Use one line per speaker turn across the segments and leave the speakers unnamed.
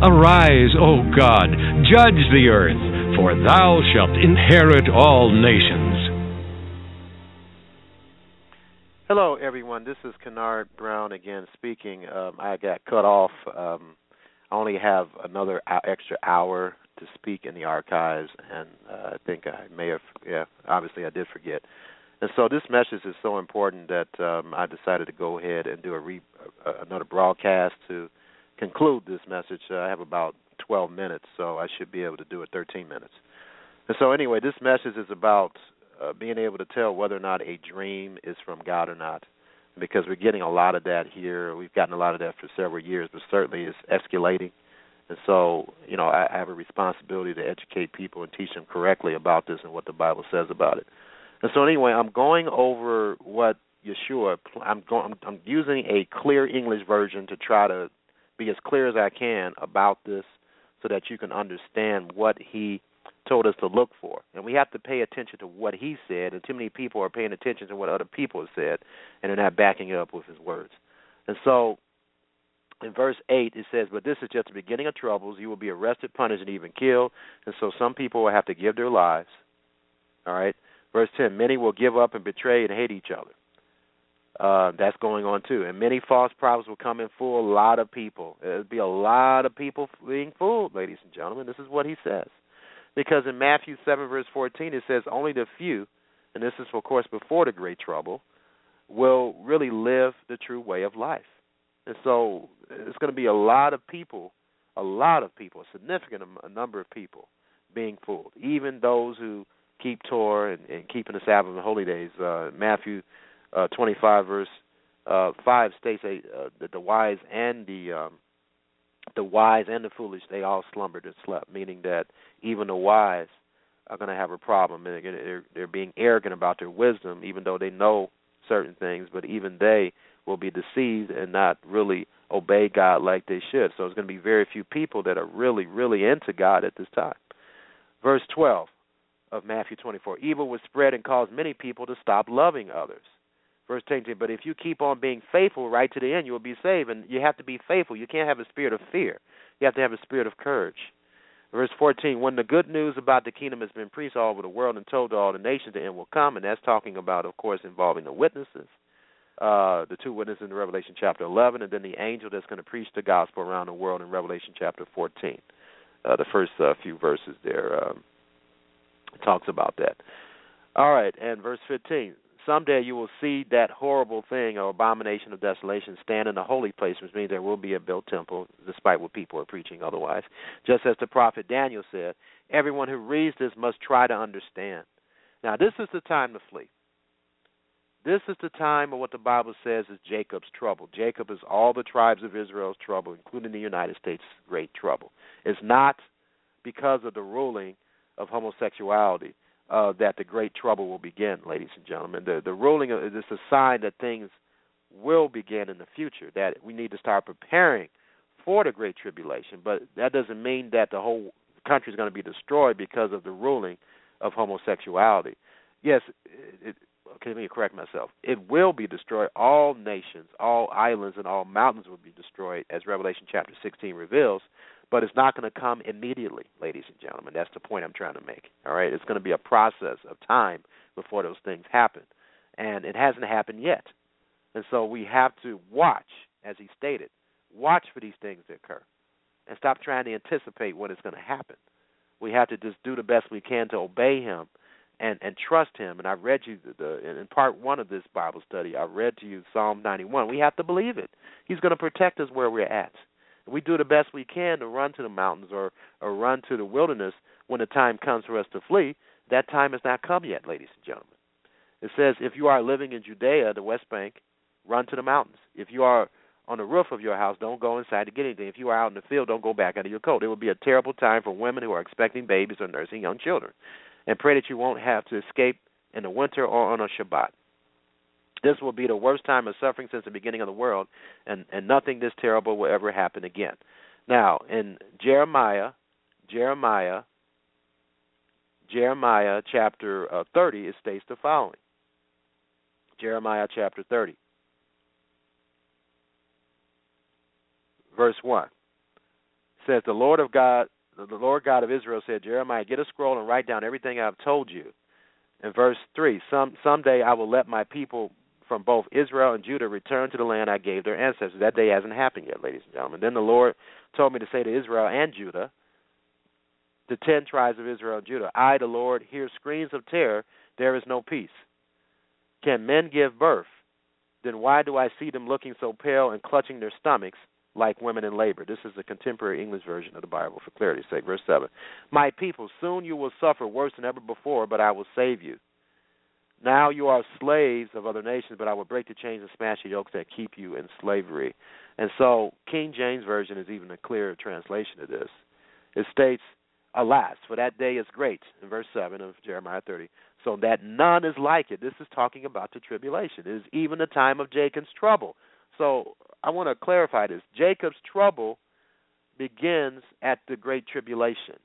Arise, O God, judge the earth, for thou shalt inherit all nations.
Hello, everyone. This is Kennard Brown again speaking. Um, I got cut off. Um, I only have another extra hour to speak in the archives, and uh, I think I may have, yeah, obviously I did forget. And so this message is so important that um, I decided to go ahead and do a re- uh, another broadcast to conclude this message. Uh, I have about 12 minutes, so I should be able to do it 13 minutes. And so, anyway, this message is about uh, being able to tell whether or not a dream is from God or not, because we're getting a lot of that here. We've gotten a lot of that for several years, but certainly it's escalating. And so, you know, I, I have a responsibility to educate people and teach them correctly about this and what the Bible says about it. And so, anyway, I'm going over what Yeshua. I'm going. I'm, I'm using a clear English version to try to be as clear as I can about this so that you can understand what he told us to look for. And we have to pay attention to what he said, and too many people are paying attention to what other people have said, and they're not backing it up with his words. And so in verse 8 it says, But this is just the beginning of troubles. You will be arrested, punished, and even killed. And so some people will have to give their lives. All right? Verse 10 Many will give up and betray and hate each other uh, that's going on too. And many false prophets will come and fool a lot of people. There'll be a lot of people being fooled, ladies and gentlemen. This is what he says. Because in Matthew 7, verse 14, it says, Only the few, and this is, of course, before the great trouble, will really live the true way of life. And so it's going to be a lot of people, a lot of people, a significant number of people being fooled, even those who keep Torah and, and keeping the Sabbath and the holy days. Uh, Matthew uh, 25 verse uh, 5 states uh, that the wise and the um, the wise and the foolish they all slumbered and slept, meaning that even the wise are going to have a problem. And they're, they're being arrogant about their wisdom, even though they know certain things, but even they will be deceived and not really obey God like they should. So it's going to be very few people that are really, really into God at this time. Verse 12 of Matthew 24 Evil was spread and caused many people to stop loving others. Verse 10, but if you keep on being faithful right to the end, you will be saved. And you have to be faithful. You can't have a spirit of fear. You have to have a spirit of courage. Verse 14, when the good news about the kingdom has been preached all over the world and told to all the nations, the end will come. And that's talking about, of course, involving the witnesses, uh, the two witnesses in Revelation chapter 11, and then the angel that's going to preach the gospel around the world in Revelation chapter 14. Uh, the first uh, few verses there um, talks about that. All right, and verse 15 someday you will see that horrible thing or abomination of desolation stand in the holy place, which means there will be a built temple, despite what people are preaching otherwise. Just as the prophet Daniel said, everyone who reads this must try to understand. Now, this is the time to flee. This is the time of what the Bible says is Jacob's trouble. Jacob is all the tribes of Israel's trouble, including the United States' great trouble. It's not because of the ruling of homosexuality uh, that the great trouble will begin, ladies and gentlemen. The the ruling is a sign that things will begin in the future. That we need to start preparing for the great tribulation, but that doesn't mean that the whole country is going to be destroyed because of the ruling of homosexuality. Yes, it, okay, let me correct myself. It will be destroyed. All nations, all islands, and all mountains will be destroyed, as Revelation chapter 16 reveals but it's not going to come immediately, ladies and gentlemen. That's the point I'm trying to make. All right, it's going to be a process of time before those things happen, and it hasn't happened yet. And so we have to watch, as he stated, watch for these things to occur, and stop trying to anticipate what is going to happen. We have to just do the best we can to obey Him and and trust Him. And I read you the, the in part one of this Bible study. I read to you Psalm 91. We have to believe it. He's going to protect us where we're at. We do the best we can to run to the mountains or or run to the wilderness when the time comes for us to flee. That time has not come yet, ladies and gentlemen. It says, if you are living in Judea, the West Bank, run to the mountains. If you are on the roof of your house, don't go inside to get anything. If you are out in the field, don't go back under your coat. It would be a terrible time for women who are expecting babies or nursing young children. And pray that you won't have to escape in the winter or on a Shabbat. This will be the worst time of suffering since the beginning of the world, and, and nothing this terrible will ever happen again. Now, in Jeremiah, Jeremiah, Jeremiah chapter uh, 30, it states the following. Jeremiah chapter 30. Verse 1 says, The Lord of God, the Lord God of Israel said, Jeremiah, get a scroll and write down everything I've told you. In verse 3, Some someday I will let my people from both Israel and Judah return to the land I gave their ancestors. That day hasn't happened yet, ladies and gentlemen. Then the Lord told me to say to Israel and Judah, the ten tribes of Israel and Judah, I, the Lord, hear screams of terror. There is no peace. Can men give birth? Then why do I see them looking so pale and clutching their stomachs like women in labor? This is the contemporary English version of the Bible, for clarity's sake. Verse 7. My people, soon you will suffer worse than ever before, but I will save you. Now you are slaves of other nations, but I will break the chains and smash the yokes that keep you in slavery. And so, King James Version is even a clearer translation of this. It states, Alas, for that day is great, in verse 7 of Jeremiah 30, so that none is like it. This is talking about the tribulation. It is even the time of Jacob's trouble. So I want to clarify this. Jacob's trouble begins at the great tribulation.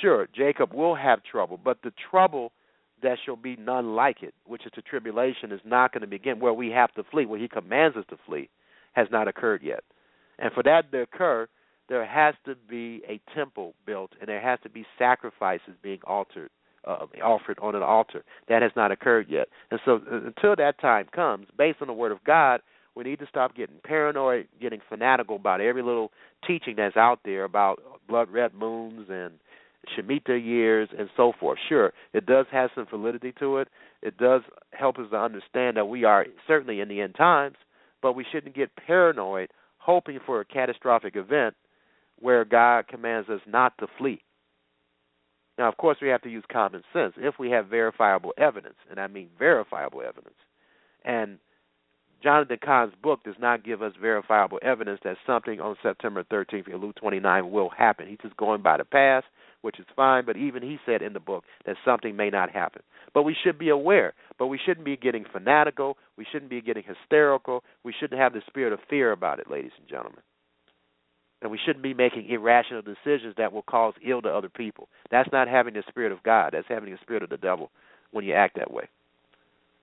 Sure, Jacob will have trouble, but the trouble that shall be none like it, which is the tribulation, is not going to begin where we have to flee, where he commands us to flee, has not occurred yet. And for that to occur, there has to be a temple built, and there has to be sacrifices being altered, uh, offered on an altar. That has not occurred yet. And so, uh, until that time comes, based on the Word of God, we need to stop getting paranoid, getting fanatical about every little teaching that's out there about blood red moons and Shemitah years and so forth. Sure, it does have some validity to it. It does help us to understand that we are certainly in the end times, but we shouldn't get paranoid hoping for a catastrophic event where God commands us not to flee. Now, of course, we have to use common sense if we have verifiable evidence, and I mean verifiable evidence. And Jonathan Cahn's book does not give us verifiable evidence that something on September 13th in Elul 29 will happen. He's just going by the past which is fine, but even he said in the book that something may not happen. But we should be aware, but we shouldn't be getting fanatical, we shouldn't be getting hysterical, we shouldn't have the spirit of fear about it, ladies and gentlemen. And we shouldn't be making irrational decisions that will cause ill to other people. That's not having the spirit of God, that's having the spirit of the devil when you act that way.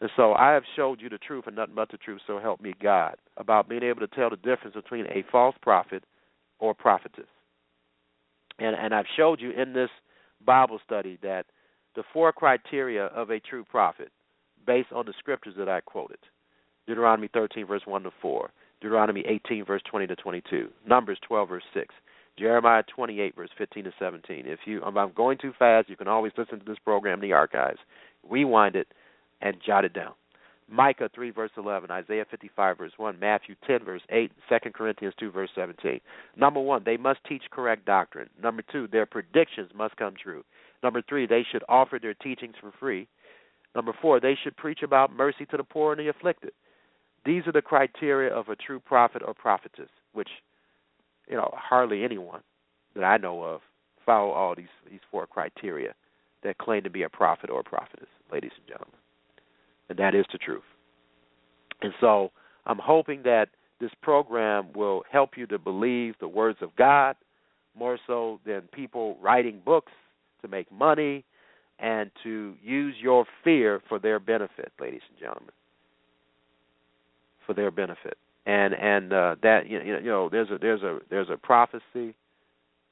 And so I have showed you the truth and nothing but the truth, so help me God, about being able to tell the difference between a false prophet or prophetess. And and I've showed you in this Bible study that the four criteria of a true prophet, based on the scriptures that I quoted. Deuteronomy 13 verse 1 to 4, Deuteronomy 18 verse 20 to 22, Numbers 12 verse 6, Jeremiah 28 verse 15 to 17. If you if I'm going too fast, you can always listen to this program in the archives, rewind it, and jot it down. Micah 3 verse 11, Isaiah 55 verse 1, Matthew 10 verse 8, 2 Corinthians 2 verse 17. Number 1, they must teach correct doctrine. Number 2, their predictions must come true. Number 3, they should offer their teachings for free. Number 4, they should preach about mercy to the poor and the afflicted. These are the criteria of a true prophet or prophetess, which you know, hardly anyone that I know of follow all these these four criteria that claim to be a prophet or a prophetess, ladies and gentlemen and that is the truth. And so I'm hoping that this program will help you to believe the words of God more so than people writing books to make money and to use your fear for their benefit, ladies and gentlemen. For their benefit. And and uh, that you know, you know there's a there's a there's a prophecy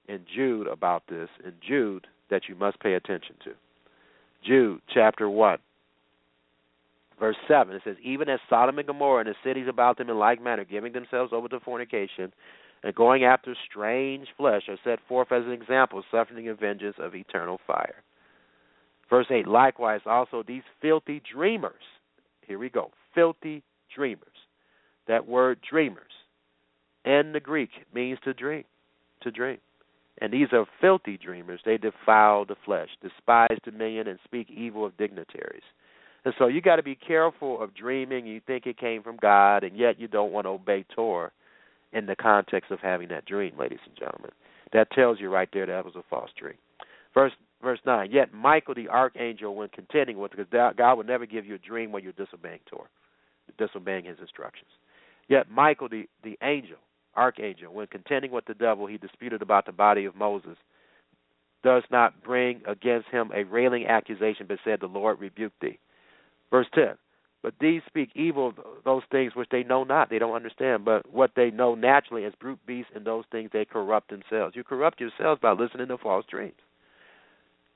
in Jude about this in Jude that you must pay attention to. Jude chapter 1 verse 7, it says, Even as Sodom and Gomorrah and the cities about them in like manner, giving themselves over to fornication and going after strange flesh are set forth as an example, suffering and vengeance of eternal fire. Verse 8 Likewise, also these filthy dreamers. Here we go. Filthy dreamers. That word dreamers in the Greek means to dream. To dream. And these are filthy dreamers. They defile the flesh, despise dominion, and speak evil of dignitaries. And so you got to be careful of dreaming. You think it came from God, and yet you don't want to obey Torah in the context of having that dream, ladies and gentlemen. That tells you right there that was a false dream. Verse verse nine. Yet Michael the archangel, when contending with, because God would never give you a dream when you're disobeying Torah, disobeying His instructions. Yet Michael the the angel, archangel, when contending with the devil, he disputed about the body of Moses. Does not bring against him a railing accusation, but said, "The Lord rebuked thee." Verse ten. But these speak evil of those things which they know not, they don't understand, but what they know naturally as brute beasts, and those things they corrupt themselves. You corrupt yourselves by listening to false dreams.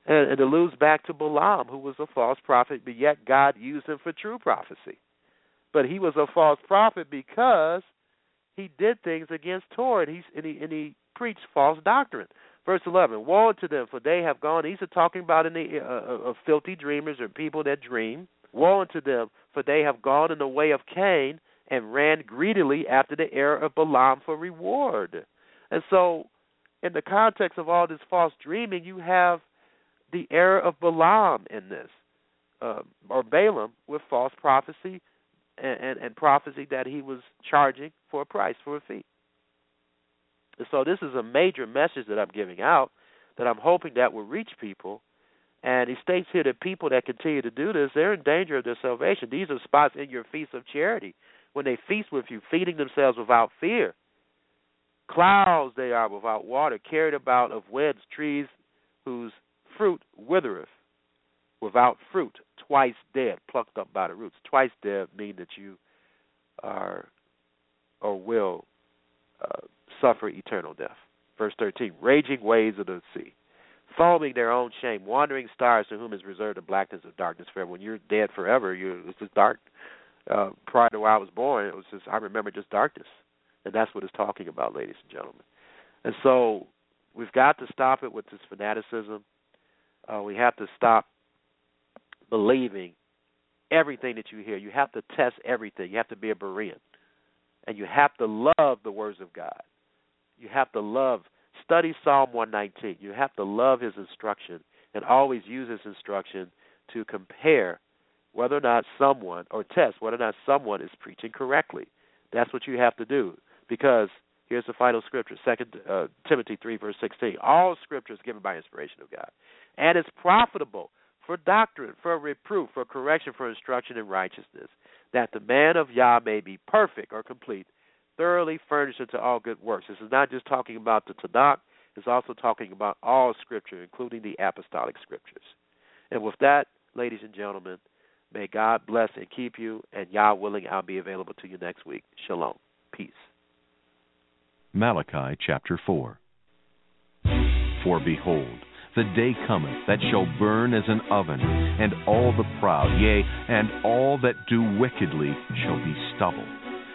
And it alludes back to Balaam, who was a false prophet, but yet God used him for true prophecy. But he was a false prophet because he did things against Torah, and, and, he, and he preached false doctrine. Verse 11, Woe to them, for they have gone. These are talking about the, uh, uh, filthy dreamers or people that dream. Woe unto them, for they have gone in the way of Cain and ran greedily after the error of Balaam for reward. And so, in the context of all this false dreaming, you have the error of Balaam in this, uh, or Balaam with false prophecy and, and, and prophecy that he was charging for a price, for a fee. And so, this is a major message that I'm giving out that I'm hoping that will reach people and he states here that people that continue to do this, they're in danger of their salvation. These are spots in your feast of charity when they feast with you, feeding themselves without fear. Clouds they are without water, carried about of winds, trees whose fruit withereth, without fruit, twice dead, plucked up by the roots. Twice dead mean that you are or will uh, suffer eternal death. Verse 13, raging waves of the sea foaming their own shame, wandering stars to whom is reserved the blackness of darkness forever. When you're dead forever, you it's just dark. Uh, prior to when I was born, it was just I remember just darkness, and that's what it's talking about, ladies and gentlemen. And so we've got to stop it with this fanaticism. Uh, we have to stop believing everything that you hear. You have to test everything. You have to be a Berean, and you have to love the words of God. You have to love Study Psalm 119. You have to love his instruction and always use his instruction to compare whether or not someone, or test whether or not someone is preaching correctly. That's what you have to do. Because here's the final scripture, Second uh, Timothy 3, verse 16. All scripture is given by inspiration of God, and it's profitable for doctrine, for reproof, for correction, for instruction in righteousness, that the man of Yah may be perfect or complete, thoroughly furnished unto all good works. This is not just talking about the Tanakh, it's also talking about all Scripture, including the apostolic Scriptures. And with that, ladies and gentlemen, may God bless and keep you, and Yah willing, I'll be available to you next week. Shalom. Peace.
Malachi chapter 4 For behold, the day cometh that shall burn as an oven, and all the proud, yea, and all that do wickedly shall be stubble